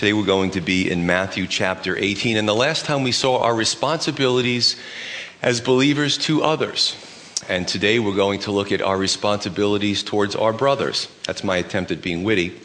Today we're going to be in Matthew chapter 18. And the last time we saw our responsibilities as believers to others. And today we're going to look at our responsibilities towards our brothers. That's my attempt at being witty.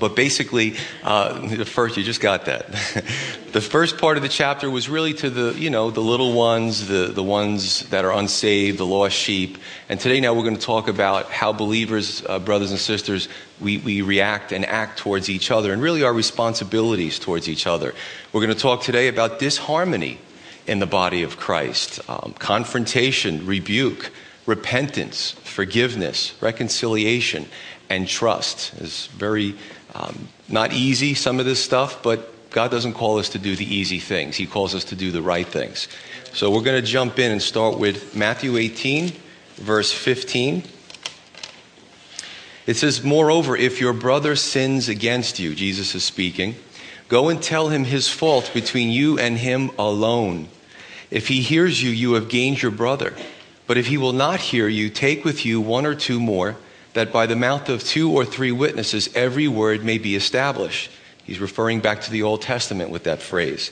But basically, uh, first, you just got that. the first part of the chapter was really to the, you know, the little ones, the, the ones that are unsaved, the lost sheep. And today now we're going to talk about how believers, uh, brothers and sisters, we, we react and act towards each other and really our responsibilities towards each other. We're going to talk today about disharmony in the body of Christ, um, confrontation, rebuke, repentance, forgiveness, reconciliation, and trust. is very um, not easy, some of this stuff, but God doesn't call us to do the easy things. He calls us to do the right things. So we're going to jump in and start with Matthew 18, verse 15. It says, Moreover, if your brother sins against you, Jesus is speaking, go and tell him his fault between you and him alone. If he hears you, you have gained your brother. But if he will not hear you, take with you one or two more that by the mouth of two or three witnesses every word may be established. He's referring back to the Old Testament with that phrase.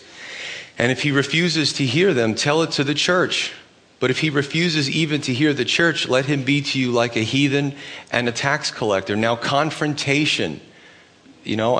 And if he refuses to hear them, tell it to the church. But if he refuses even to hear the church, let him be to you like a heathen and a tax collector. Now, confrontation, you know,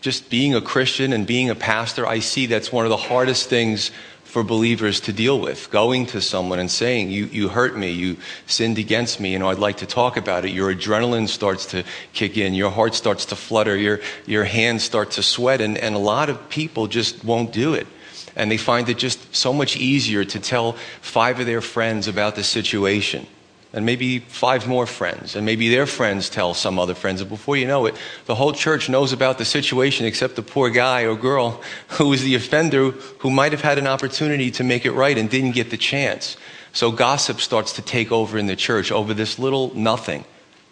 just being a Christian and being a pastor, I see that's one of the hardest things for believers to deal with. Going to someone and saying, you, you hurt me, you sinned against me, you know, I'd like to talk about it. Your adrenaline starts to kick in, your heart starts to flutter, your, your hands start to sweat, and, and a lot of people just won't do it. And they find it just so much easier to tell five of their friends about the situation and maybe five more friends, and maybe their friends tell some other friends, and before you know it, the whole church knows about the situation except the poor guy or girl who was the offender who might have had an opportunity to make it right and didn't get the chance. So gossip starts to take over in the church over this little nothing.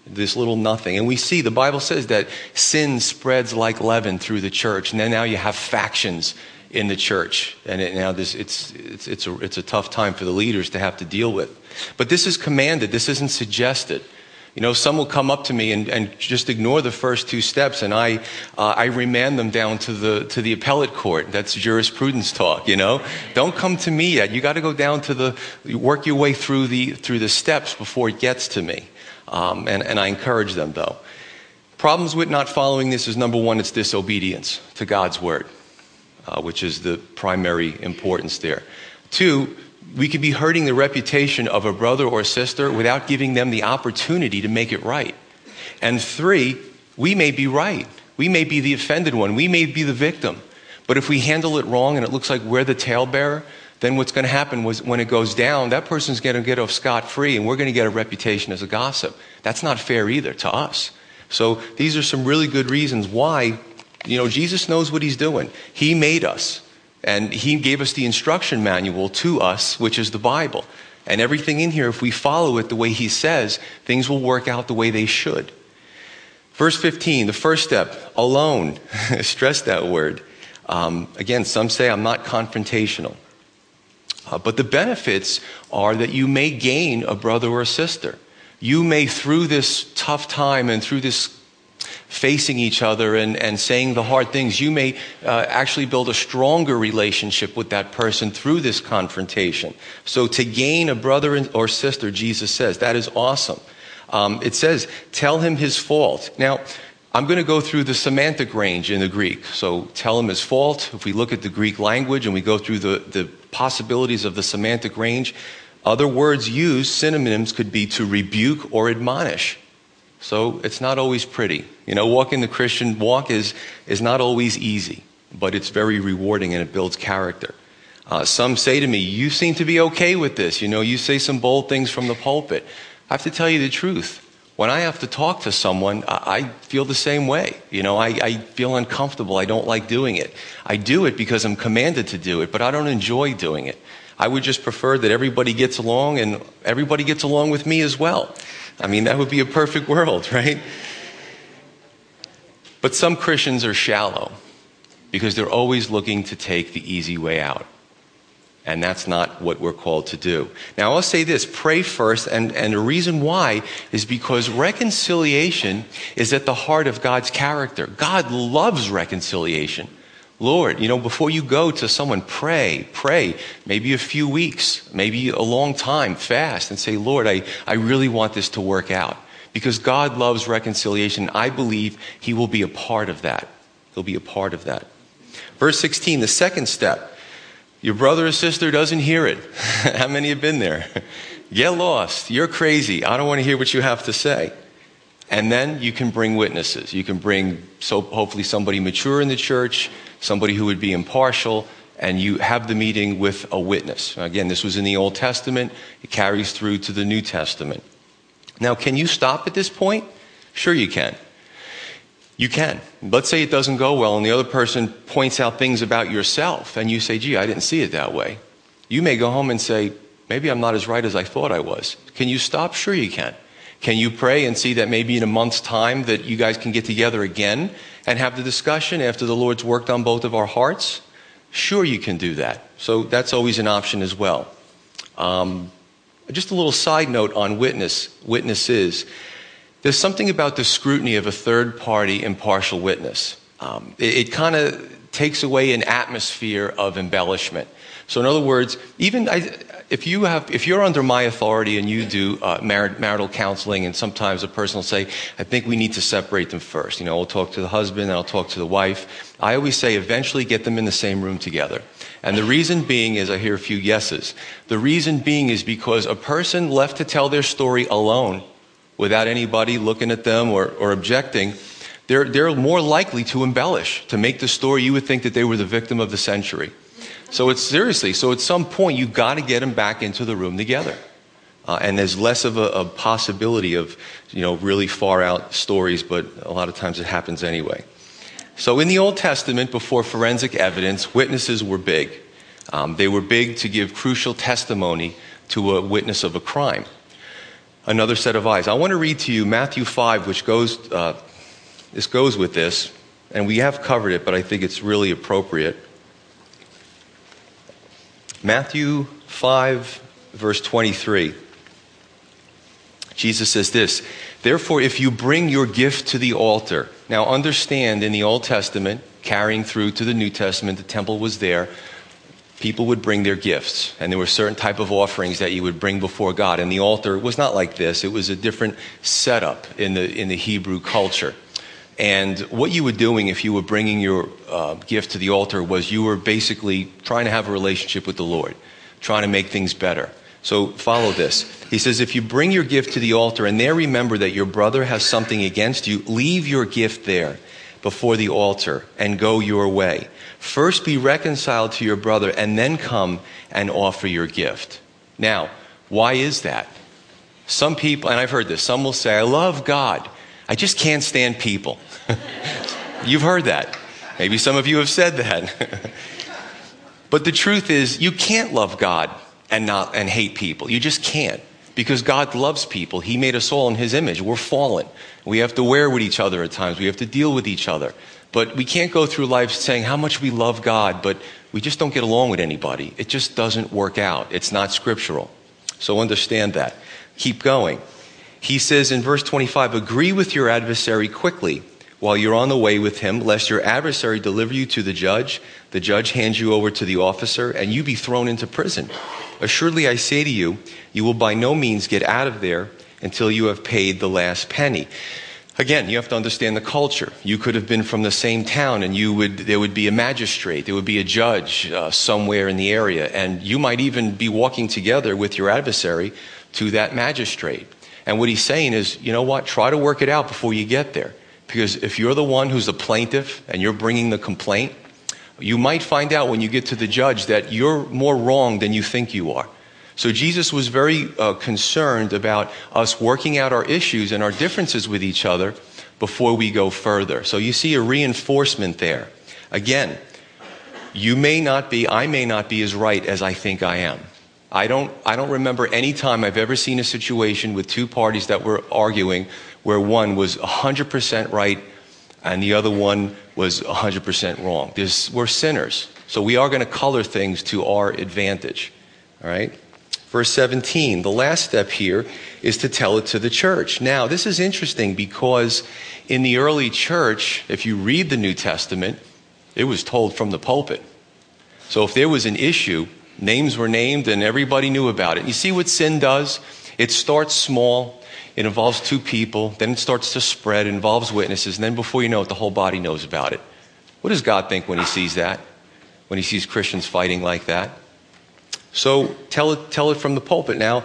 This little nothing. And we see the Bible says that sin spreads like leaven through the church. And then now you have factions in the church. And it, now this, it's, it's, it's, a, it's a tough time for the leaders to have to deal with. But this is commanded, this isn't suggested. You know, some will come up to me and, and just ignore the first two steps, and I, uh, I remand them down to the, to the appellate court. That's jurisprudence talk, you know? Don't come to me yet. You got to go down to the, work your way through the, through the steps before it gets to me. Um, and, and I encourage them, though. Problems with not following this is number one, it's disobedience to God's word, uh, which is the primary importance there. Two, we could be hurting the reputation of a brother or sister without giving them the opportunity to make it right. And three, we may be right. We may be the offended one. We may be the victim. But if we handle it wrong and it looks like we're the talebearer, then what's going to happen was when it goes down, that person's going to get off scot free and we're going to get a reputation as a gossip. That's not fair either to us. So these are some really good reasons why, you know, Jesus knows what he's doing. He made us. And he gave us the instruction manual to us, which is the Bible. And everything in here, if we follow it the way he says, things will work out the way they should. Verse 15, the first step, alone. Stress that word. Um, again, some say I'm not confrontational. Uh, but the benefits are that you may gain a brother or a sister. You may, through this tough time and through this facing each other and, and saying the hard things, you may uh, actually build a stronger relationship with that person through this confrontation. So to gain a brother or sister, Jesus says, that is awesome. Um, it says, tell him his fault. Now, I'm going to go through the semantic range in the Greek. So tell him his fault. If we look at the Greek language and we go through the, the possibilities of the semantic range, other words used, synonyms could be to rebuke or admonish. So it's not always pretty. You know, walking the Christian walk is, is not always easy, but it's very rewarding and it builds character. Uh, some say to me, You seem to be okay with this. You know, you say some bold things from the pulpit. I have to tell you the truth. When I have to talk to someone, I, feel the same way. You know, I, I feel uncomfortable. I don't like doing it. I do it because I'm commanded to do it, but I don't enjoy doing it. I would just prefer that everybody gets along and everybody gets along with me as well. I mean, that would be a perfect world, right? But some Christians are shallow because they're always looking to take the easy way out. And that's not what we're called to do. Now, I'll say this pray first, and, and the reason why is because reconciliation is at the heart of God's character. God loves reconciliation. Lord, you know, before you go to someone, pray, pray, maybe a few weeks, maybe a long time, fast, and say, Lord, I, I really want this to work out. Because God loves reconciliation. I believe He will be a part of that. He'll be a part of that. Verse 16, the second step your brother or sister doesn't hear it. How many have been there? Get lost. You're crazy. I don't want to hear what you have to say. And then you can bring witnesses. You can bring, so hopefully, somebody mature in the church, somebody who would be impartial, and you have the meeting with a witness. Again, this was in the Old Testament, it carries through to the New Testament. Now, can you stop at this point? Sure, you can. You can. Let's say it doesn't go well and the other person points out things about yourself and you say, gee, I didn't see it that way. You may go home and say, maybe I'm not as right as I thought I was. Can you stop? Sure you can. Can you pray and see that maybe in a month's time that you guys can get together again and have the discussion after the Lord's worked on both of our hearts? Sure you can do that. So that's always an option as well. Um, just a little side note on witness, witnesses. There's something about the scrutiny of a third party impartial witness. Um, it, it kind of takes away an atmosphere of embellishment. So, in other words, even I, if you have, if you're under my authority and you do uh, mar- marital counseling, and sometimes a person will say, "I think we need to separate them first. You know, I'll talk to the husband and I'll talk to the wife. I always say, eventually get them in the same room together. And the reason being is, I hear a few yeses. The reason being is because a person left to tell their story alone without anybody looking at them or, or objecting, they're, they're more likely to embellish, to make the story you would think that they were the victim of the century. So it's seriously, so at some point you've got to get them back into the room together. Uh, and there's less of a, a, possibility of, you know, really far out stories, but a lot of times it happens anyway. So in the Old Testament, before forensic evidence, witnesses were big. Um, they were big to give crucial testimony to a witness of a crime another set of eyes. I want to read to you Matthew 5, which goes, uh, this goes with this, and we have covered it, but I think it's really appropriate. Matthew 5, verse 23. Jesus says this Therefore, if you bring your gift to the altar, now understand in the Old Testament, carrying through to the New Testament, the temple was there people would bring their gifts and there were certain type of offerings that you would bring before god and the altar was not like this it was a different setup in the, in the hebrew culture and what you were doing if you were bringing your uh, gift to the altar was you were basically trying to have a relationship with the lord trying to make things better so follow this he says if you bring your gift to the altar and there remember that your brother has something against you leave your gift there before the altar and go your way First be reconciled to your brother and then come and offer your gift. Now, why is that? Some people, and I've heard this, some will say, I love God. I just can't stand people. You've heard that. Maybe some of you have said that. but the truth is, you can't love God and not and hate people. You just can't. Because God loves people. He made us all in his image. We're fallen. We have to wear with each other at times. We have to deal with each other. But we can't go through life saying how much we love God, but we just don't get along with anybody. It just doesn't work out. It's not scriptural. So understand that. Keep going. He says in verse 25, agree with your adversary quickly while you're on the way with him, lest your adversary deliver you to the judge, the judge hands you over to the officer, and you be thrown into prison. Assuredly, I say to you, you will by no means get out of there until you have paid the last penny. Again, you have to understand the culture. You could have been from the same town, and you would, there would be a magistrate, there would be a judge uh, somewhere in the area, and you might even be walking together with your adversary to that magistrate. And what he's saying is, you know what? Try to work it out before you get there. Because if you're the one who's the plaintiff and you're bringing the complaint, you might find out when you get to the judge that you're more wrong than you think you are. So Jesus was very uh, concerned about us working out our issues and our differences with each other before we go further. So you see a reinforcement there. Again, you may not be, I may not be as right as I think I am. I don't, I don't remember any time I've ever seen a situation with two parties that were arguing where one was 100% right and the other one was 100% wrong. There's, we're sinners. So we are going to color things to our advantage. All right? Verse 17, the last step here is to tell it to the church. Now, this is interesting because in the early church, if you read the New Testament, it was told from the pulpit. So if there was an issue, names were named and everybody knew about it. You see what sin does? It starts small, it involves two people, then it starts to spread, it involves witnesses, and then before you know it, the whole body knows about it. What does God think when he sees that? When he sees Christians fighting like that? So tell it, tell it from the pulpit. Now,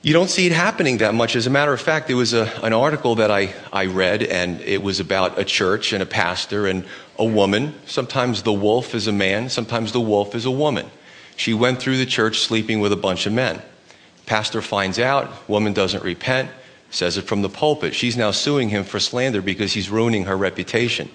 you don't see it happening that much. As a matter of fact, there was a, an article that I, I read, and it was about a church and a pastor and a woman. Sometimes the wolf is a man, sometimes the wolf is a woman. She went through the church sleeping with a bunch of men. Pastor finds out, woman doesn't repent, says it from the pulpit. She's now suing him for slander because he's ruining her reputation.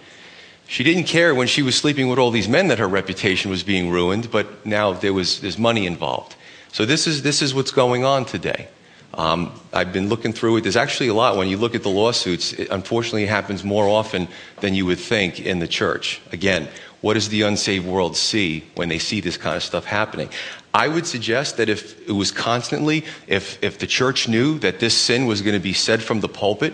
She didn't care when she was sleeping with all these men that her reputation was being ruined, but now there was there's money involved. So this is this is what's going on today. Um, I've been looking through it. There's actually a lot when you look at the lawsuits. It, unfortunately, happens more often than you would think in the church. Again, what does the unsaved world see when they see this kind of stuff happening? I would suggest that if it was constantly, if if the church knew that this sin was going to be said from the pulpit,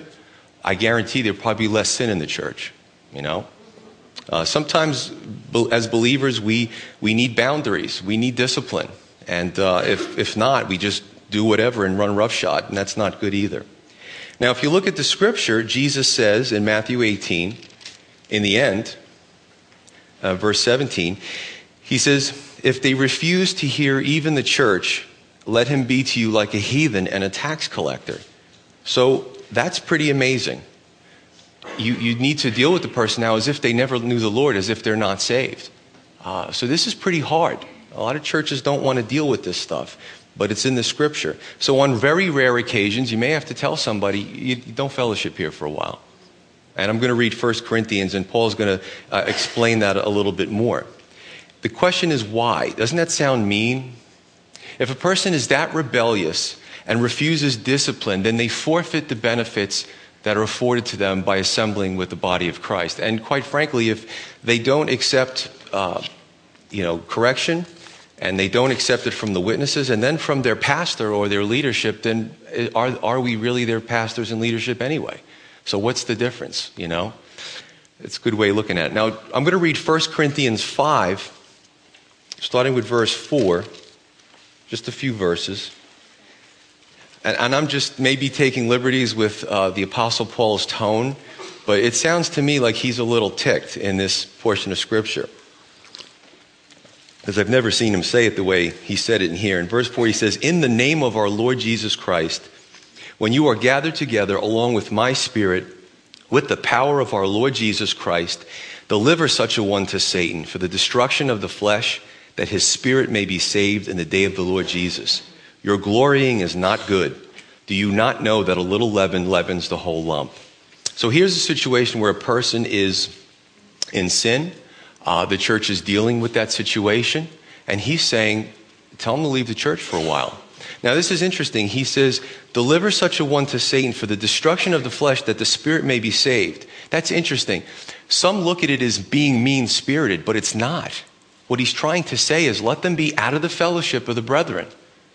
I guarantee there'd probably be less sin in the church. You know, uh, sometimes, as believers, we, we need boundaries, we need discipline. And uh, if, if not, we just do whatever and run roughshod, and that's not good either. Now, if you look at the scripture, Jesus says in Matthew 18, in the end, uh, verse 17, he says, If they refuse to hear even the church, let him be to you like a heathen and a tax collector. So that's pretty amazing you, you need to deal with the person now as if they never knew the Lord, as if they're not saved. Uh, so this is pretty hard. A lot of churches don't want to deal with this stuff, but it's in the scripture. So on very rare occasions, you may have to tell somebody, you, you don't fellowship here for a while. And I'm going to read 1 Corinthians, and Paul's going to uh, explain that a little bit more. The question is why? Doesn't that sound mean? If a person is that rebellious and refuses discipline, then they forfeit the benefits that are afforded to them by assembling with the body of Christ. And quite frankly, if they don't accept, uh, you know, correction, and they don't accept it from the witnesses and then from their pastor or their leadership, then are, are we really their pastors and leadership anyway? So what's the difference, you know? It's a good way of looking at it. Now, I'm going to read 1 Corinthians 5, starting with verse 4, just a few verses. And, and I'm just maybe taking liberties with uh, the Apostle Paul's tone, but it sounds to me like he's a little ticked in this portion of Scripture. Because I've never seen him say it the way he said it in here. In verse 4, he says, In the name of our Lord Jesus Christ, when you are gathered together along with my spirit, with the power of our Lord Jesus Christ, deliver such a one to Satan for the destruction of the flesh, that his spirit may be saved in the day of the Lord Jesus. Your glorying is not good. Do you not know that a little leaven leavens the whole lump? So here's a situation where a person is in sin. Uh, the church is dealing with that situation, and he's saying, Tell him to leave the church for a while. Now, this is interesting. He says, Deliver such a one to Satan for the destruction of the flesh that the spirit may be saved. That's interesting. Some look at it as being mean spirited, but it's not. What he's trying to say is, Let them be out of the fellowship of the brethren.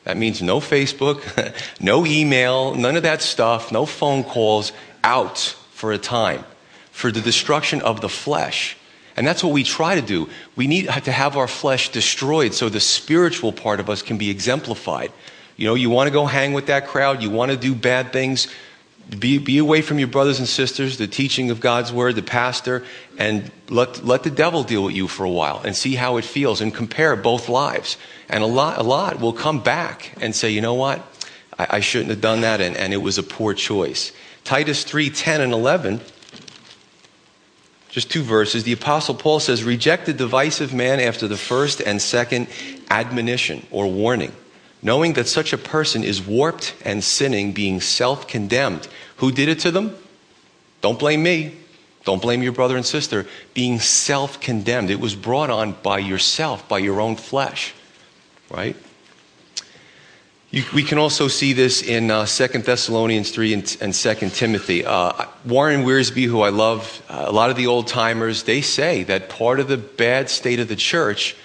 That means no Facebook, no email, none of that stuff, no phone calls, out for a time for the destruction of the flesh. And that's what we try to do. We need to have our flesh destroyed so the spiritual part of us can be exemplified. You know, you want to go hang with that crowd, you want to do bad things, be, be away from your brothers and sisters, the teaching of God's word, the pastor, and let, let the devil deal with you for a while and see how it feels and compare both lives. And a lot, a lot will come back and say, you know what? I, I shouldn't have done that, and, and it was a poor choice. Titus 3 10 and 11, just two verses. The Apostle Paul says, Reject the divisive man after the first and second admonition or warning, knowing that such a person is warped and sinning, being self condemned. Who did it to them? Don't blame me. Don't blame your brother and sister. Being self condemned. It was brought on by yourself, by your own flesh right? You, we can also see this in uh, 2 Thessalonians 3 and, and 2 Timothy. Uh, Warren Wiersbe, who I love, uh, a lot of the old timers, they say that part of the bad state of the church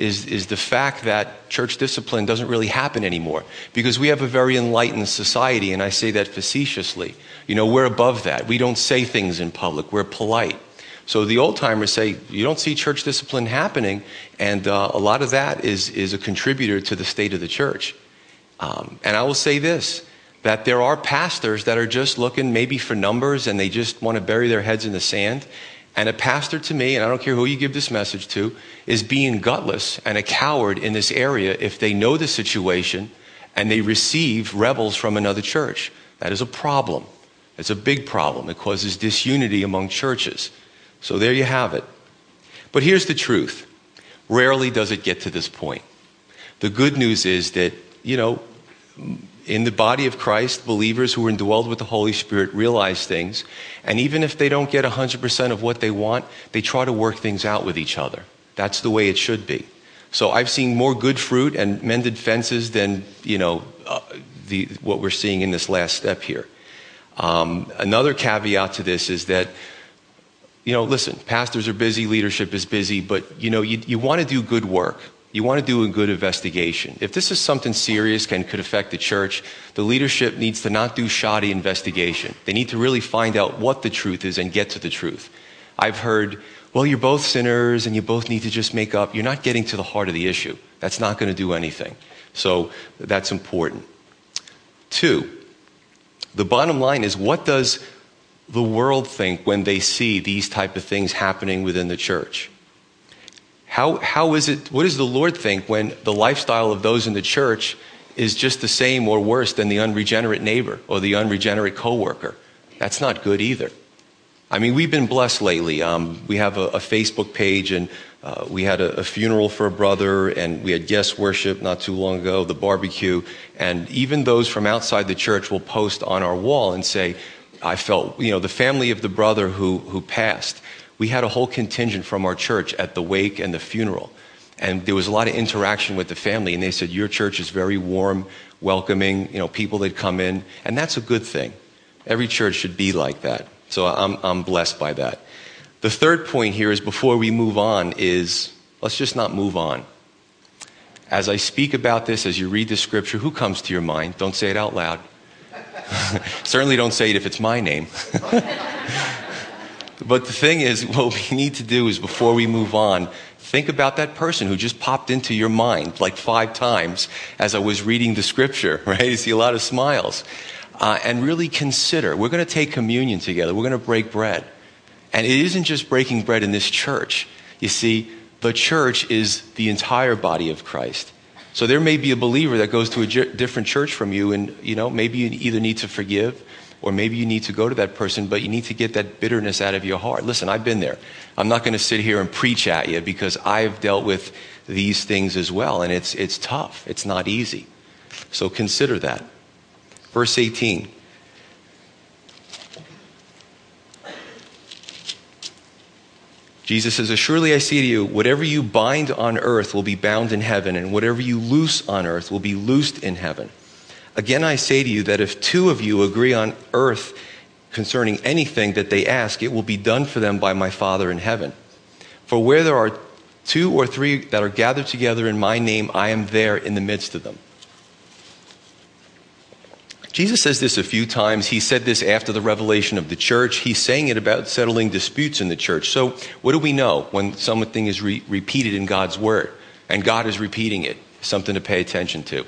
is, is the fact that church discipline doesn't really happen anymore because we have a very enlightened society, and I say that facetiously. You know, we're above that. We don't say things in public, we're polite. So the old timers say you don't see church discipline happening, and uh, a lot of that is, is a contributor to the state of the church. Um, and I will say this that there are pastors that are just looking maybe for numbers and they just want to bury their heads in the sand. And a pastor to me, and I don't care who you give this message to, is being gutless and a coward in this area if they know the situation and they receive rebels from another church. That is a problem. It's a big problem. It causes disunity among churches. So there you have it. But here's the truth rarely does it get to this point. The good news is that, you know, in the body of Christ, believers who are indwelled with the Holy Spirit realize things. And even if they don't get 100% of what they want, they try to work things out with each other. That's the way it should be. So I've seen more good fruit and mended fences than, you know, uh, the, what we're seeing in this last step here. Um, another caveat to this is that, you know, listen, pastors are busy, leadership is busy, but, you know, you, you want to do good work. You want to do a good investigation. If this is something serious and could affect the church, the leadership needs to not do shoddy investigation. They need to really find out what the truth is and get to the truth. I've heard, well, you're both sinners and you both need to just make up. You're not getting to the heart of the issue. That's not going to do anything. So that's important. Two, the bottom line is what does the world think when they see these type of things happening within the church? How, how is it, what does the Lord think when the lifestyle of those in the church is just the same or worse than the unregenerate neighbor or the unregenerate coworker? That's not good either. I mean, we've been blessed lately. Um, we have a, a, Facebook page, and uh, we had a, a, funeral for a brother, and we had guest worship not too long ago, the barbecue. And even those from outside the church will post on our wall and say, I felt, you know, the family of the brother who, who passed we had a whole contingent from our church at the wake and the funeral. And there was a lot of interaction with the family, and they said, Your church is very warm, welcoming, you know, people that come in, and that's a good thing. Every church should be like that. So I'm, I'm blessed by that. The third point here is before we move on, is let's just not move on. As I speak about this, as you read the scripture, who comes to your mind? Don't say it out loud. Certainly don't say it if it's my name. But the thing is, what we need to do is before we move on, think about that person who just popped into your mind like five times as I was reading the scripture, right? You see a lot of smiles. Uh, and really consider we're going to take communion together, we're going to break bread. And it isn't just breaking bread in this church. You see, the church is the entire body of Christ. So there may be a believer that goes to a different church from you, and you know maybe you either need to forgive or maybe you need to go to that person, but you need to get that bitterness out of your heart. Listen, I've been there. I'm not going to sit here and preach at you because I've dealt with these things as well, and it's, it's tough. It's not easy. So consider that. Verse 18. Jesus says, Assuredly I say to you, whatever you bind on earth will be bound in heaven, and whatever you loose on earth will be loosed in heaven. Again, I say to you that if two of you agree on earth concerning anything that they ask, it will be done for them by my Father in heaven. For where there are two or three that are gathered together in my name, I am there in the midst of them. Jesus says this a few times. He said this after the revelation of the church. He's saying it about settling disputes in the church. So, what do we know when something is re- repeated in God's word and God is repeating it? Something to pay attention to.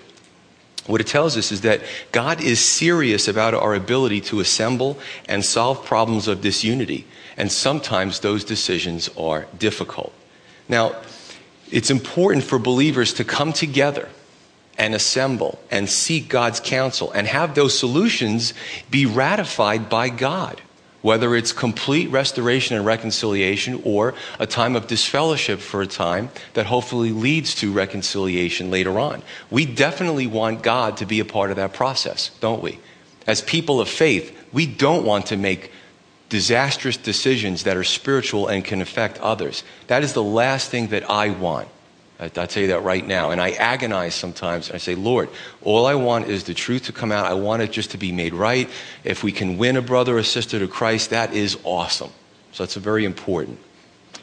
What it tells us is that God is serious about our ability to assemble and solve problems of disunity. And sometimes those decisions are difficult. Now, it's important for believers to come together and assemble and seek God's counsel and have those solutions be ratified by God whether it's complete restoration and reconciliation or a time of disfellowship for a time that hopefully leads to reconciliation later on. We definitely want God to be a part of that process, don't we? As people of faith, we don't want to make disastrous decisions that are spiritual and can affect others. That is the last thing that I want. I, will tell you that right now. And I agonize sometimes. I say, Lord, all I want is the truth to come out. I want it just to be made right. If we can win a brother or sister to Christ, that is awesome. So that's very important.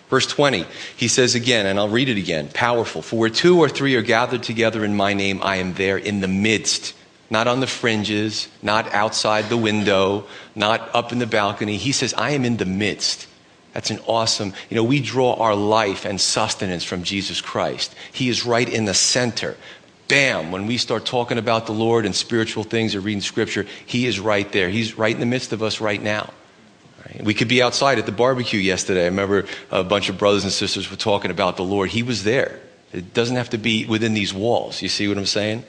Verse 20, he says again, and I'll read it again powerful. For where two or three are gathered together in my name, I am there in the midst. Not on the fringes, not outside the window, not up in the balcony. He says, I am in the midst. That's an awesome, you know, we draw our life and sustenance from Jesus Christ. He is right in the center. Bam, when we start talking about the Lord and spiritual things or reading scripture, He is right there. He's right in the midst of us right now. Right? We could be outside at the barbecue yesterday. I remember a bunch of brothers and sisters were talking about the Lord. He was there. It doesn't have to be within these walls. You see what I'm saying?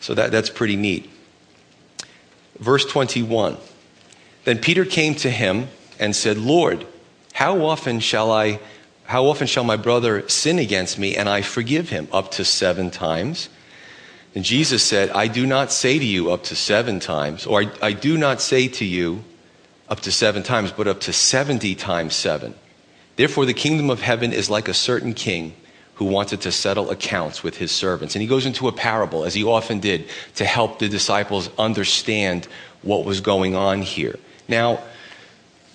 So that, that's pretty neat. Verse 21. Then Peter came to him and said, Lord, how often shall I how often shall my brother sin against me and I forgive him? Up to seven times. And Jesus said, I do not say to you up to seven times, or I, I do not say to you up to seven times, but up to 70 times seven. Therefore, the kingdom of heaven is like a certain king who wanted to settle accounts with his servants. And he goes into a parable, as he often did, to help the disciples understand what was going on here. Now,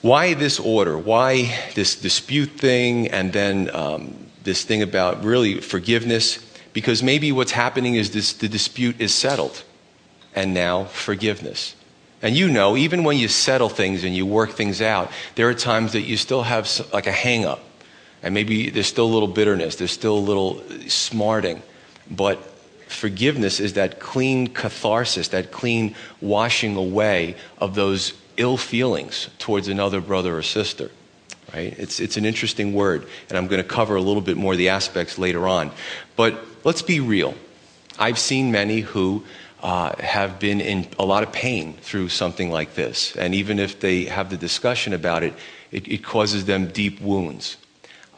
why this order? Why this dispute thing and then um, this thing about really forgiveness? Because maybe what's happening is this, the dispute is settled and now forgiveness. And you know, even when you settle things and you work things out, there are times that you still have like a hang up. And maybe there's still a little bitterness, there's still a little smarting. But forgiveness is that clean catharsis, that clean washing away of those ill feelings towards another brother or sister. Right? It's, it's an interesting word, and I'm going to cover a little bit more of the aspects later on. But let's be real. I've seen many who uh, have been in a lot of pain through something like this. And even if they have the discussion about it, it, it causes them deep wounds.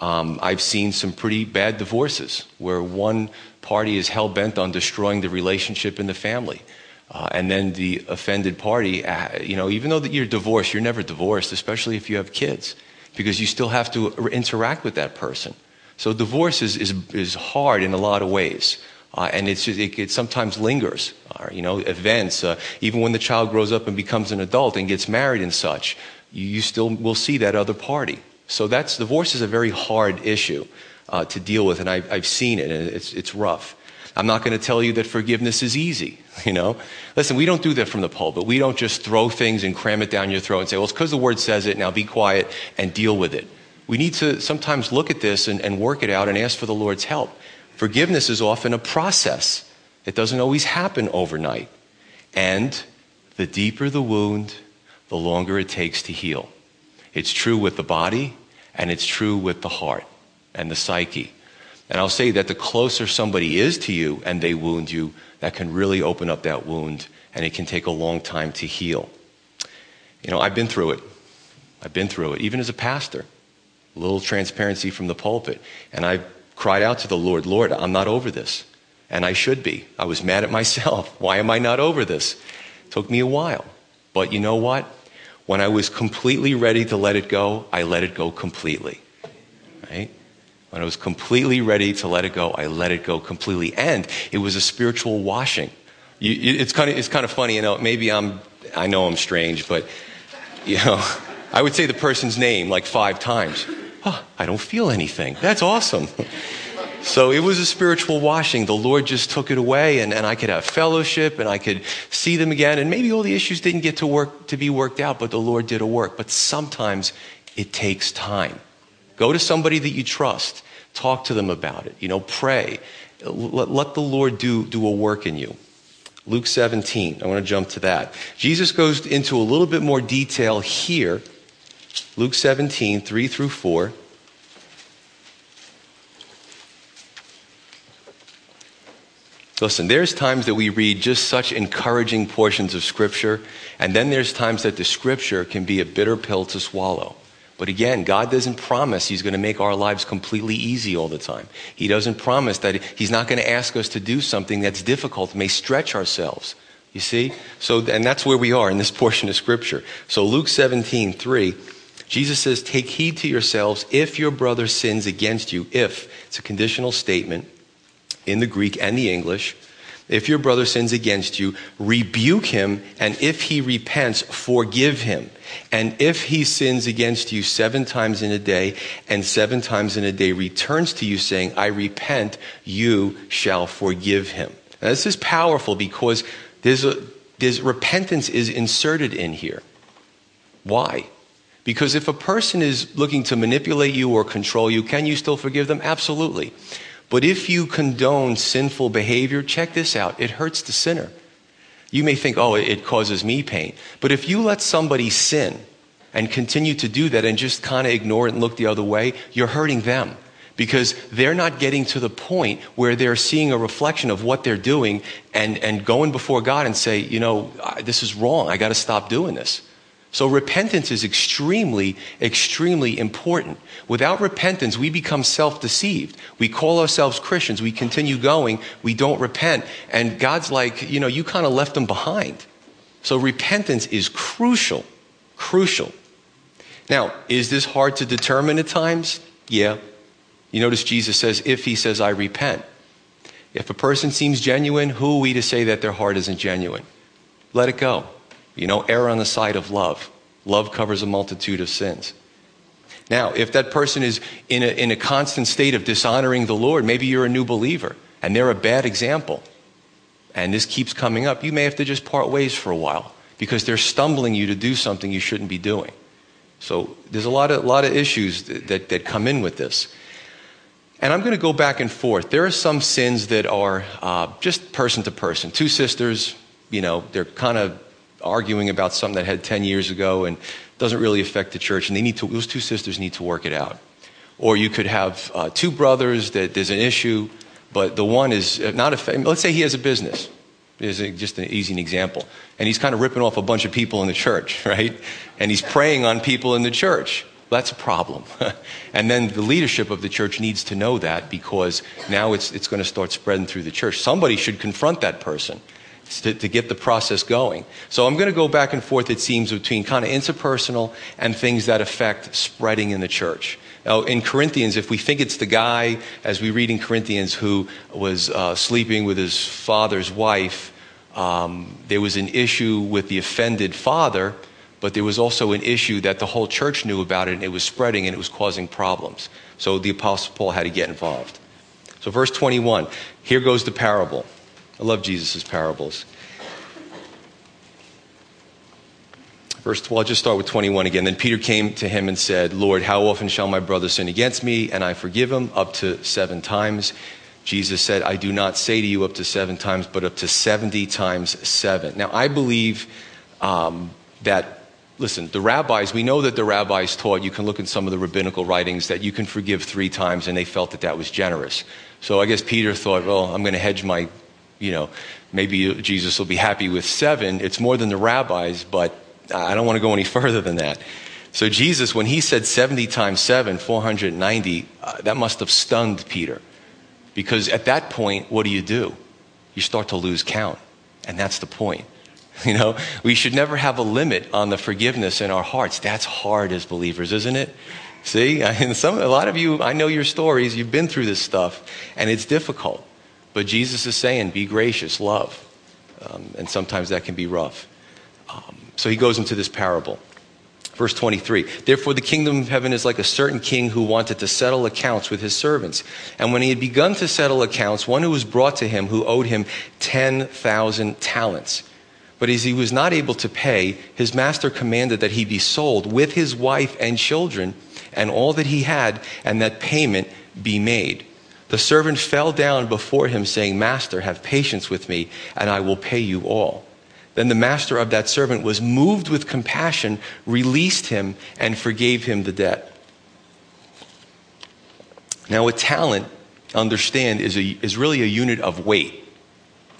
Um, I've seen some pretty bad divorces where one party is hell bent on destroying the relationship in the family. Uh, and then the offended party, uh, you know, even though that you're divorced, you're never divorced, especially if you have kids, because you still have to interact with that person. So divorce is, is, is hard in a lot of ways. Uh, and it's just, it, it, sometimes lingers, uh, you know, events. Uh, even when the child grows up and becomes an adult and gets married and such, you, you still will see that other party. So that's, divorce is a very hard issue uh, to deal with, and I've, I've seen it, and it's, it's rough. I'm not going to tell you that forgiveness is easy, you know? Listen, we don't do that from the pulpit. We don't just throw things and cram it down your throat and say, well, it's because the word says it, now be quiet and deal with it. We need to sometimes look at this and, and work it out and ask for the Lord's help. Forgiveness is often a process. It doesn't always happen overnight. And the deeper the wound, the longer it takes to heal. It's true with the body, and it's true with the heart and the psyche. And I'll say that the closer somebody is to you and they wound you, that can really open up that wound and it can take a long time to heal. You know, I've been through it. I've been through it, even as a pastor. A little transparency from the pulpit. And I cried out to the Lord, Lord, I'm not over this. And I should be. I was mad at myself. Why am I not over this? It took me a while. But you know what? When I was completely ready to let it go, I let it go completely. Right? When I was completely ready to let it go, I let it go completely. And it was a spiritual washing. You, it's, kind of, it's kind of funny, you know, maybe I'm, I know I'm strange, but, you know, I would say the person's name like five times. Oh, I don't feel anything. That's awesome. So it was a spiritual washing. The Lord just took it away and, and I could have fellowship and I could see them again. And maybe all the issues didn't get to work, to be worked out, but the Lord did a work. But sometimes it takes time. Go to somebody that you trust. Talk to them about it. You know, pray. Let, let the Lord do, do a work in you. Luke 17. I want to jump to that. Jesus goes into a little bit more detail here. Luke 17, 3 through 4. Listen, there's times that we read just such encouraging portions of Scripture, and then there's times that the Scripture can be a bitter pill to swallow. But again, God doesn't promise He's going to make our lives completely easy all the time. He doesn't promise that He's not going to ask us to do something that's difficult, may stretch ourselves. You see? So, and that's where we are in this portion of Scripture. So, Luke 17, 3, Jesus says, Take heed to yourselves if your brother sins against you. If, it's a conditional statement. in the Greek and the English. If your brother sins against you, rebuke him, and if he repents, forgive him. And if he sins against you seven times in a day, and seven times in a day returns to you saying, I repent, you shall forgive him. Now, this is powerful because there's, a, there's repentance is inserted in here. Why? Because if a person is looking to manipulate you or control you, can you still forgive them? Absolutely. But if you condone sinful behavior, check this out it hurts the sinner. You may think, oh, it causes me pain. But if you let somebody sin and continue to do that and just kind of ignore it and look the other way, you're hurting them because they're not getting to the point where they're seeing a reflection of what they're doing and, and going before God and say, you know, this is wrong. I got to stop doing this. So repentance is extremely, extremely important. Without repentance, we become self deceived. We call ourselves Christians. We continue going. We don't repent. And God's like, you know, you kind of left them behind. So repentance is crucial. Crucial. Now, is this hard to determine at times? Yeah. You notice Jesus says, if he says, I repent. If a person seems genuine, who are we to say that their heart isn't genuine? Let it go. You know, err on the side of love. Love covers a multitude of sins. Now, if that person is in a, in a constant state of dishonoring the Lord, maybe you're a new believer and they're a bad example, and this keeps coming up, you may have to just part ways for a while because they're stumbling you to do something you shouldn't be doing. So there's a lot of, lot of issues that, that, that come in with this. And I'm going to go back and forth. There are some sins that are uh, just person to person. Two sisters, you know, they're kind of arguing about something that had 10 years ago and doesn't really affect the church, and they need to, those two sisters need to work it out. Or you could have uh, two brothers that there's an issue, but the one is not a, let's say he has a business. Is just an easy example. And he's kind of ripping off a bunch of people in the church, right? And he's preying on people in the church. That's a problem. and then the leadership of the church needs to know that because now it's, it's going to start spreading through the church. Somebody should confront that person to, to get the process going. So I'm going to go back and forth, it seems, between kind of interpersonal and things that affect spreading in the church. Now, in Corinthians, if we think it's the guy, as we read in Corinthians, who was uh, sleeping with his father's wife, um, there was an issue with the offended father, but there was also an issue that the whole church knew about it and it was spreading and it was causing problems. So the Apostle Paul had to get involved. So, verse 21, here goes the parable. I love Jesus' parables. Verse 12, I'll just start with 21 again. Then Peter came to him and said, Lord, how often shall my brother sin against me and I forgive him? Up to seven times. Jesus said, I do not say to you up to seven times, but up to 70 times seven. Now, I believe um, that, listen, the rabbis, we know that the rabbis taught, you can look in some of the rabbinical writings, that you can forgive three times, and they felt that that was generous. So I guess Peter thought, well, I'm going to hedge my you know, maybe Jesus will be happy with seven. It's more than the rabbis, but I don't want to go any further than that. So, Jesus, when he said 70 times 7, 490, uh, that must have stunned Peter. Because at that point, what do you do? You start to lose count. And that's the point. You know, we should never have a limit on the forgiveness in our hearts. That's hard as believers, isn't it? See, I mean, some, a lot of you, I know your stories, you've been through this stuff, and it's difficult. But Jesus is saying, be gracious, love. Um, and sometimes that can be rough. Um, so he goes into this parable. Verse 23 Therefore, the kingdom of heaven is like a certain king who wanted to settle accounts with his servants. And when he had begun to settle accounts, one who was brought to him who owed him 10,000 talents. But as he was not able to pay, his master commanded that he be sold with his wife and children and all that he had, and that payment be made. The servant fell down before him, saying, Master, have patience with me, and I will pay you all. Then the master of that servant was moved with compassion, released him, and forgave him the debt. Now, a talent, understand, is, a, is really a unit of weight.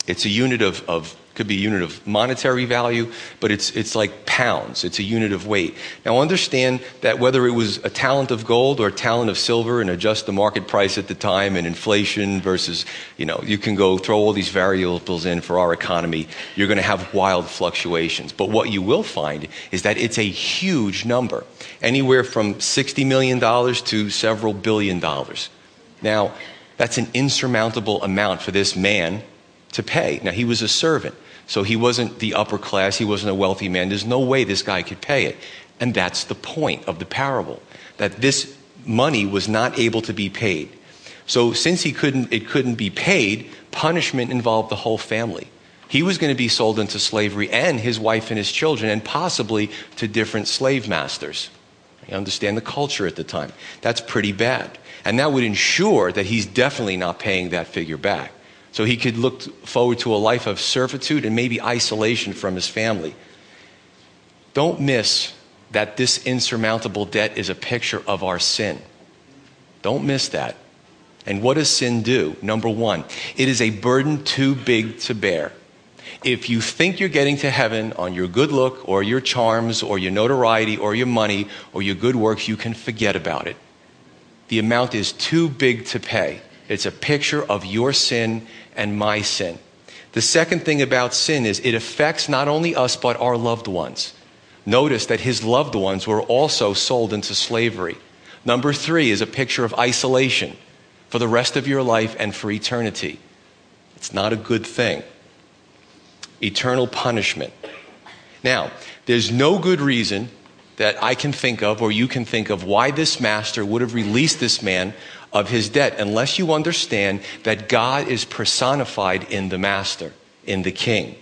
It's a unit of, of could be a unit of monetary value, but it's, it's like pounds. It's a unit of weight. Now understand that whether it was a talent of gold or a talent of silver and adjust the market price at the time and inflation versus, you know, you can go throw all these variables in for our economy. You're going to have wild fluctuations. But what you will find is that it's a huge number. Anywhere from $60 million to several billion dollars. Now, That's an insurmountable amount for this man to pay. Now, he was a servant, so he wasn't the upper class, he wasn't a wealthy man. There's no way this guy could pay it. And that's the point of the parable that this money was not able to be paid. So, since he couldn't, it couldn't be paid, punishment involved the whole family. He was going to be sold into slavery and his wife and his children, and possibly to different slave masters. You understand the culture at the time. That's pretty bad. And that would ensure that he's definitely not paying that figure back. So he could look forward to a life of servitude and maybe isolation from his family. Don't miss that this insurmountable debt is a picture of our sin. Don't miss that. And what does sin do? Number one, it is a burden too big to bear. If you think you're getting to heaven on your good look or your charms or your notoriety or your money or your good works, you can forget about it. The amount is too big to pay. It's a picture of your sin and my sin. The second thing about sin is it affects not only us but our loved ones. Notice that his loved ones were also sold into slavery. Number three is a picture of isolation for the rest of your life and for eternity. It's not a good thing. Eternal punishment. Now, there's no good reason that I can think of or you can think of why this master would have released this man of his debt unless you understand that God is personified in the master, in the king.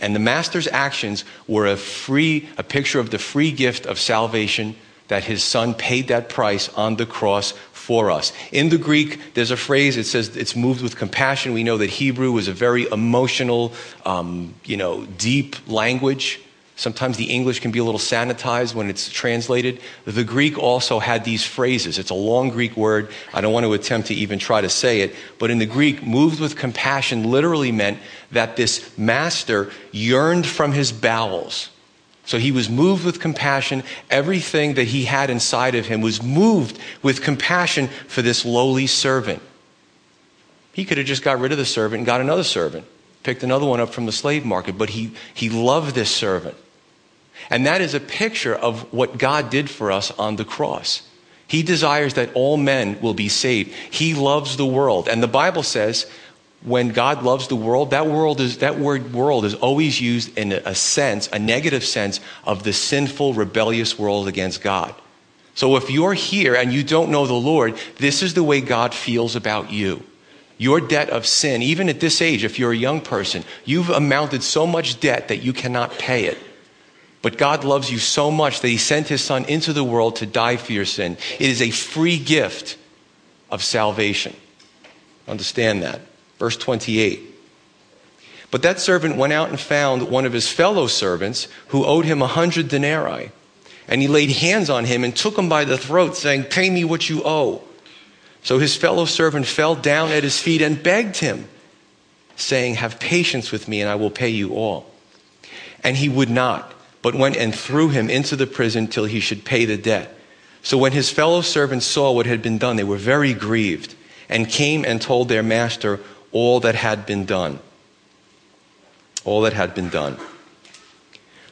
And the master's actions were a free, a picture of the free gift of salvation that his son paid that price on the cross for us. In the Greek, there's a phrase, it says it's moved with compassion. We know that Hebrew was a very emotional, um, you know, deep language. Sometimes the English can be a little sanitized when it's translated. The Greek also had these phrases. It's a long Greek word. I don't want to attempt to even try to say it. But in the Greek, moved with compassion literally meant that this master yearned from his bowels. So he was moved with compassion. Everything that he had inside of him was moved with compassion for this lowly servant. He could have just got rid of the servant and got another servant, picked another one up from the slave market, but he, he loved this servant. And that is a picture of what God did for us on the cross. He desires that all men will be saved. He loves the world. And the Bible says when God loves the world, that world is that word world is always used in a sense, a negative sense of the sinful, rebellious world against God. So if you're here and you don't know the Lord, this is the way God feels about you. Your debt of sin, even at this age, if you're a young person, you've amounted so much debt that you cannot pay it. But God loves you so much that He sent His Son into the world to die for your sin. It is a free gift of salvation. Understand that. Verse 28. But that servant went out and found one of his fellow servants who owed him a hundred denarii. And he laid hands on him and took him by the throat, saying, Pay me what you owe. So his fellow servant fell down at his feet and begged him, saying, Have patience with me, and I will pay you all. And he would not but went and threw him into the prison till he should pay the debt. So when his fellow servants saw what had been done, they were very grieved and came and told their master all that had been done. All that had been done.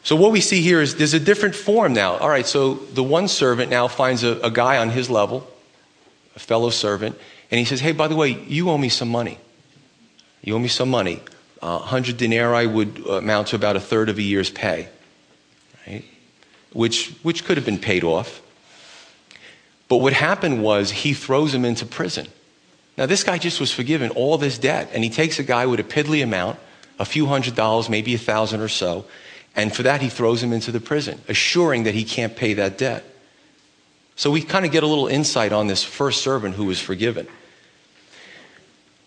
So what we see here is there's a different form now. All right, so the one servant now finds a, a guy on his level, a fellow servant, and he says, Hey, by the way, you owe me some money. You owe me some money. Uh, 100 denarii would amount to about a third of a year's pay right? Which, which could have been paid off. But what happened was he throws him into prison. Now, this guy just was forgiven all this debt, and he takes a guy with a piddly amount, a few hundred dollars, maybe a thousand or so, and for that he throws him into the prison, assuring that he can't pay that debt. So we kind of get a little insight on this first servant who was forgiven.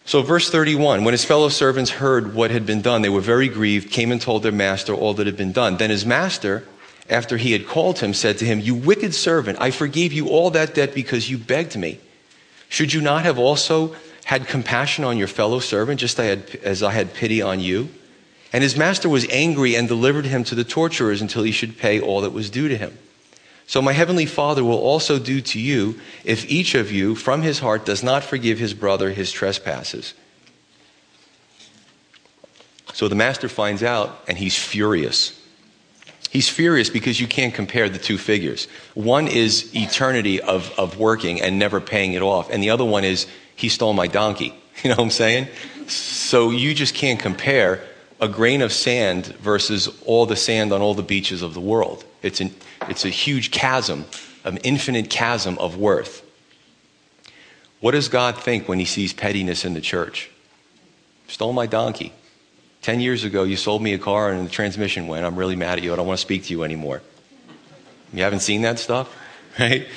So, verse 31 when his fellow servants heard what had been done, they were very grieved, came and told their master all that had been done. Then his master, after he had called him, said to him, You wicked servant, I forgave you all that debt because you begged me. Should you not have also had compassion on your fellow servant, just as I had pity on you? And his master was angry and delivered him to the torturers until he should pay all that was due to him. So my heavenly Father will also do to you if each of you from his heart does not forgive his brother his trespasses. So the master finds out and he's furious. He's furious because you can't compare the two figures. One is eternity of, of working and never paying it off, and the other one is he stole my donkey. You know what I'm saying? So you just can't compare a grain of sand versus all the sand on all the beaches of the world. It's, an, it's a huge chasm, an infinite chasm of worth. What does God think when he sees pettiness in the church? Stole my donkey. Ten years ago, you sold me a car and the transmission went. I'm really mad at you. I don't want to speak to you anymore. You haven't seen that stuff? Right?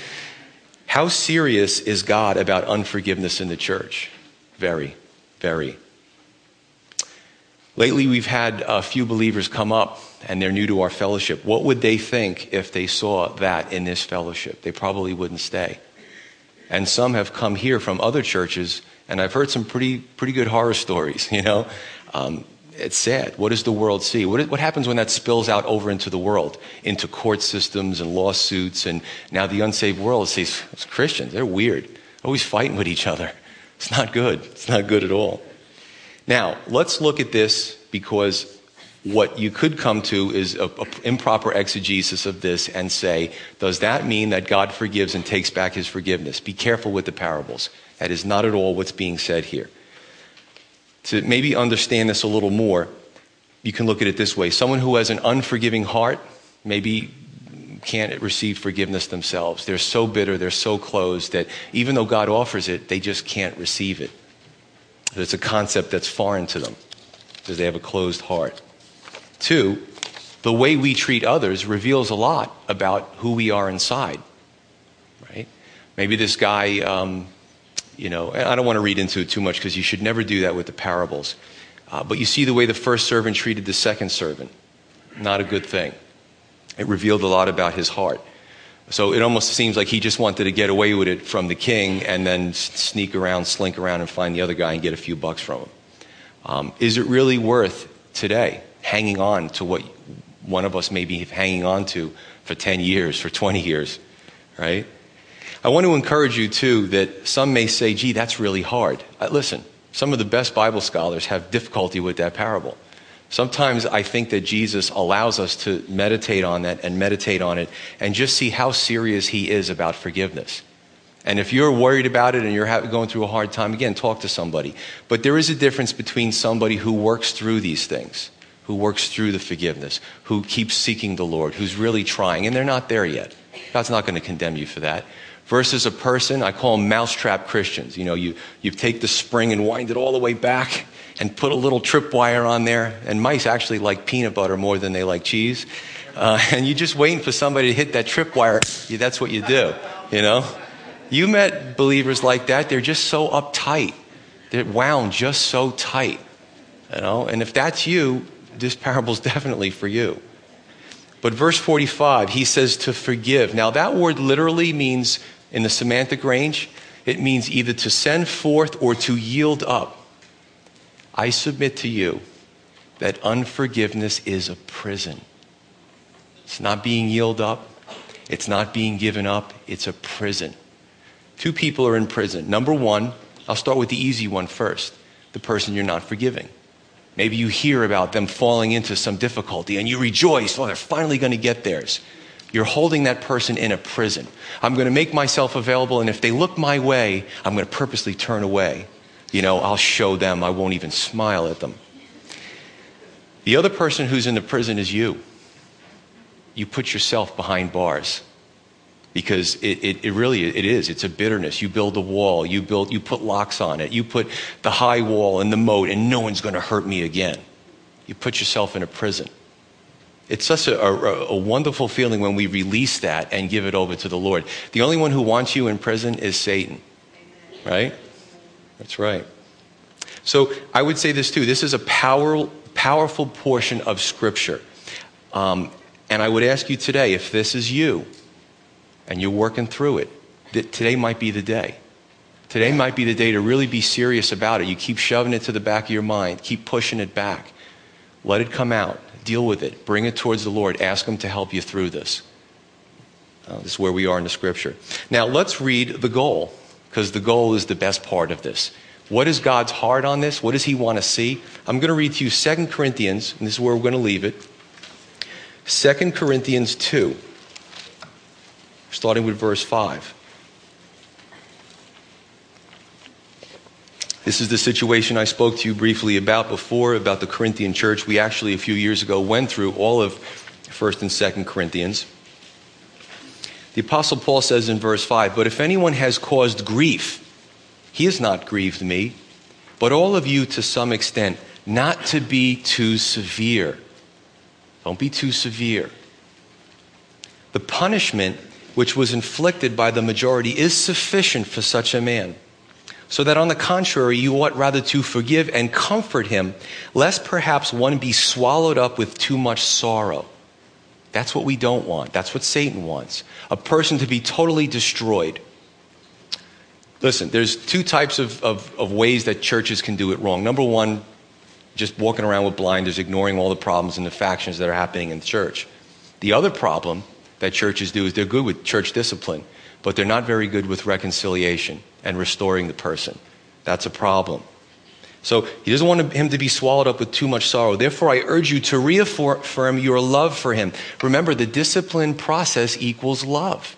How serious is God about unforgiveness in the church? Very, very. Lately, we've had a few believers come up and they're new to our fellowship. What would they think if they saw that in this fellowship? They probably wouldn't stay. And some have come here from other churches, and I've heard some pretty, pretty good horror stories, you know. Um, it's sad. What does the world see? What, what happens when that spills out over into the world, into court systems and lawsuits, and now the unsaved world sees Christians, they're weird, always fighting with each other. It's not good. It's not good at all. Now, let's look at this because what you could come to is an improper exegesis of this and say, does that mean that God forgives and takes back his forgiveness? Be careful with the parables. That is not at all what's being said here. To maybe understand this a little more, you can look at it this way someone who has an unforgiving heart maybe can't receive forgiveness themselves. They're so bitter, they're so closed that even though God offers it, they just can't receive it. It's a concept that's foreign to them because they have a closed heart. Two, the way we treat others reveals a lot about who we are inside, right? Maybe this guy, um, you know, I don't want to read into it too much because you should never do that with the parables. Uh, but you see the way the first servant treated the second servant. Not a good thing. It revealed a lot about his heart. So it almost seems like he just wanted to get away with it from the king and then sneak around, slink around, and find the other guy and get a few bucks from him. Um, is it really worth today hanging on to what one of us may be hanging on to for 10 years, for 20 years, right? I want to encourage you, too, that some may say, gee, that's really hard. Uh, listen, some of the best Bible scholars have difficulty with that parable. Sometimes I think that Jesus allows us to meditate on that and meditate on it and just see how serious he is about forgiveness. And if you're worried about it and you're going through a hard time, again, talk to somebody. But there is a difference between somebody who works through these things who works through the forgiveness, who keeps seeking the Lord, who's really trying, and they're not there yet. God's not going to condemn you for that. Versus a person, I call them mousetrap Christians. You know, you, you take the spring and wind it all the way back and put a little tripwire on there. And mice actually like peanut butter more than they like cheese. Uh, and you're just waiting for somebody to hit that tripwire. That's what you do, you know? You met believers like that. They're just so uptight. They're wound just so tight, you know? And if that's you, this parable is definitely for you. But verse 45, he says to forgive. Now, that word literally means, in the semantic range, it means either to send forth or to yield up. I submit to you that unforgiveness is a prison. It's not being yielded up, it's not being given up, it's a prison. Two people are in prison. Number one, I'll start with the easy one first the person you're not forgiving. Maybe you hear about them falling into some difficulty and you rejoice, oh, they're finally going to get theirs. You're holding that person in a prison. I'm going to make myself available, and if they look my way, I'm going to purposely turn away. You know, I'll show them, I won't even smile at them. The other person who's in the prison is you. You put yourself behind bars because it, it, it, really it is it's a bitterness. You build a wall you build you put locks on it you put the high wall and the moat and no one's going to hurt me again. You put yourself in a prison. It's such a, a, a, wonderful feeling when we release that and give it over to the lord. The only one who wants you in prison is satan right that's right so i would say this too this is a power, powerful portion of scripture um, and i would ask you today if this is you and you're working through it, that today might be the day. Today might be the day to really be serious about it. You keep shoving it to the back of your mind, keep pushing it back. Let it come out. Deal with it. Bring it towards the Lord. Ask Him to help you through this. Uh, this is where we are in the scripture. Now, let's read the goal, because the goal is the best part of this. What is God's heart on this? What does He want to see? I'm going to read to you 2 Corinthians, and this is where we're going to leave it. 2 Corinthians 2 starting with verse 5. This is the situation I spoke to you briefly about before, about the Corinthian church. We actually, a few years ago, went through all of 1st and 2nd Corinthians. The Apostle Paul says in verse 5 But if anyone has caused grief, he has not grieved me, but all of you to some extent, not to be too severe. Don't be too severe. The punishment which was inflicted by the majority is sufficient for such a man. So that on the contrary, you ought rather to forgive and comfort him, lest perhaps one be swallowed up with too much sorrow. That's what we don't want. That's what Satan wants. A person to be totally destroyed. Listen, there's two types of, of, of, ways that churches can do it wrong. Number one, just walking around with blinders, ignoring all the problems and the factions that are happening in the church. The other problem that churches do is they're good with church discipline, but they're not very good with reconciliation and restoring the person. That's a problem. So he doesn't want him to be swallowed up with too much sorrow. Therefore, I urge you to reaffirm your love for him. Remember, the discipline process equals love.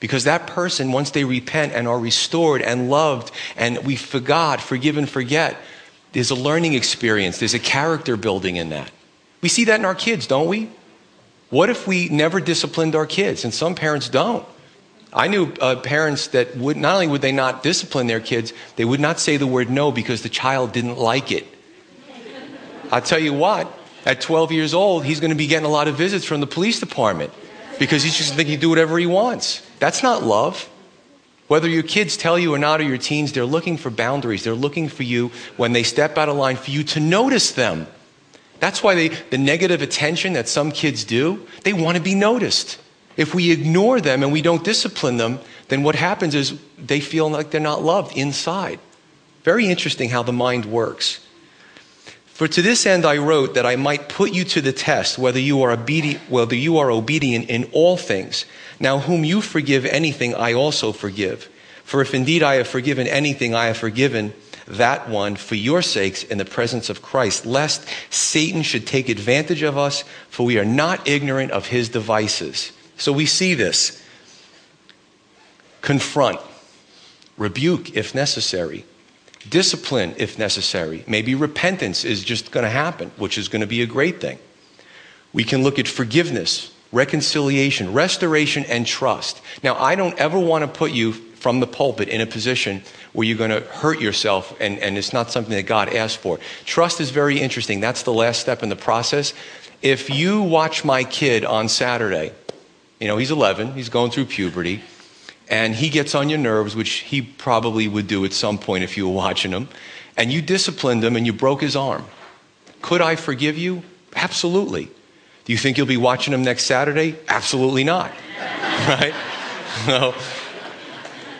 Because that person, once they repent and are restored and loved, and we forgot, forgive and forget, there's a learning experience, there's a character building in that. We see that in our kids, don't we? What if we never disciplined our kids? And some parents don't. I knew uh, parents that would not only would they not discipline their kids, they would not say the word no because the child didn't like it. I'll tell you what, at 12 years old, he's going to be getting a lot of visits from the police department because he's just thinking he do whatever he wants. That's not love. Whether your kids tell you or not, or your teens, they're looking for boundaries. They're looking for you when they step out of line for you to notice them. That's why they, the negative attention that some kids do, they want to be noticed. If we ignore them and we don't discipline them, then what happens is they feel like they're not loved inside. Very interesting how the mind works. For to this end I wrote that I might put you to the test whether you are obedient, whether you are obedient in all things. Now whom you forgive anything I also forgive. For if indeed I have forgiven anything I have forgiven that one for your sakes in the presence of Christ, lest Satan should take advantage of us, for we are not ignorant of his devices. So we see this. Confront, rebuke if necessary, discipline if necessary. Maybe repentance is just going to happen, which is going to be a great thing. We can look at forgiveness, reconciliation, restoration, and trust. Now, I don't ever want to put you from the pulpit in a position where you're going to hurt yourself and, and it's not something that God asked for. Trust is very interesting. That's the last step in the process. If you watch my kid on Saturday, you know, he's 11, he's going through puberty, and he gets on your nerves, which he probably would do at some point if you were watching him, and you disciplined him and you broke his arm. Could I forgive you? Absolutely. Do you think you'll be watching him next Saturday? Absolutely not. right? No.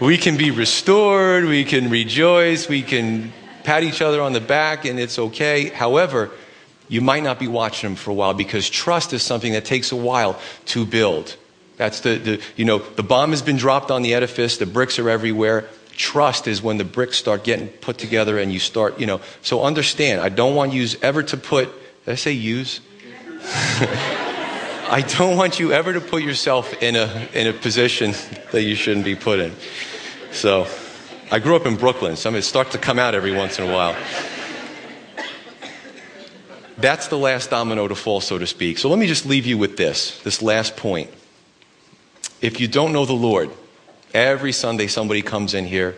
We can be restored, we can rejoice, we can pat each other on the back, and it's okay. However, you might not be watching him for a while because trust is something that takes a while to build. That's the, the, you know, the bomb has been dropped on the edifice, the bricks are everywhere. Trust is when the bricks start getting put together and you start, you know. So understand, I don't want you ever to put, did I say use? I don't want you ever to put yourself in a, in a position that you shouldn't be put in. So, I grew up in Brooklyn, so it starts to come out every once in a while. That's the last domino to fall, so to speak. So let me just leave you with this, this last point. If you don't know the Lord, every Sunday somebody comes in here,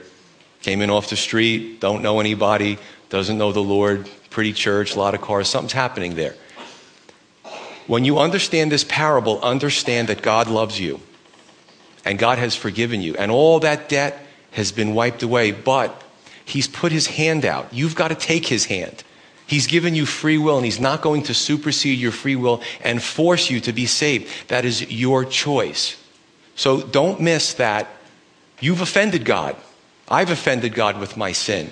came in off the street, don't know anybody, doesn't know the Lord, pretty church, a lot of cars, something's happening there. When you understand this parable, understand that God loves you and God has forgiven you, and all that debt has been wiped away, but He's put His hand out. You've got to take His hand. He's given you free will, and He's not going to supersede your free will and force you to be saved. That is your choice. So don't miss that. You've offended God. I've offended God with my sin.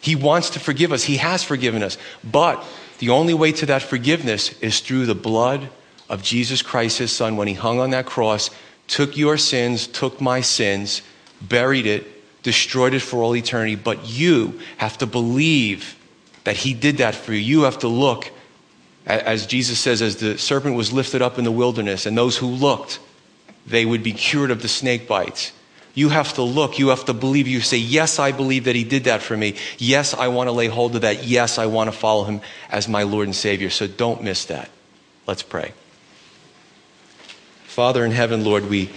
He wants to forgive us. He has forgiven us. But the only way to that forgiveness is through the blood of Jesus Christ, his son, when he hung on that cross, took your sins, took my sins, buried it, destroyed it for all eternity. But you have to believe that he did that for you. You have to look, as Jesus says, as the serpent was lifted up in the wilderness, and those who looked, they would be cured of the snake bites. You have to look. You have to believe. You say, Yes, I believe that He did that for me. Yes, I want to lay hold of that. Yes, I want to follow Him as my Lord and Savior. So don't miss that. Let's pray. Father in heaven, Lord, we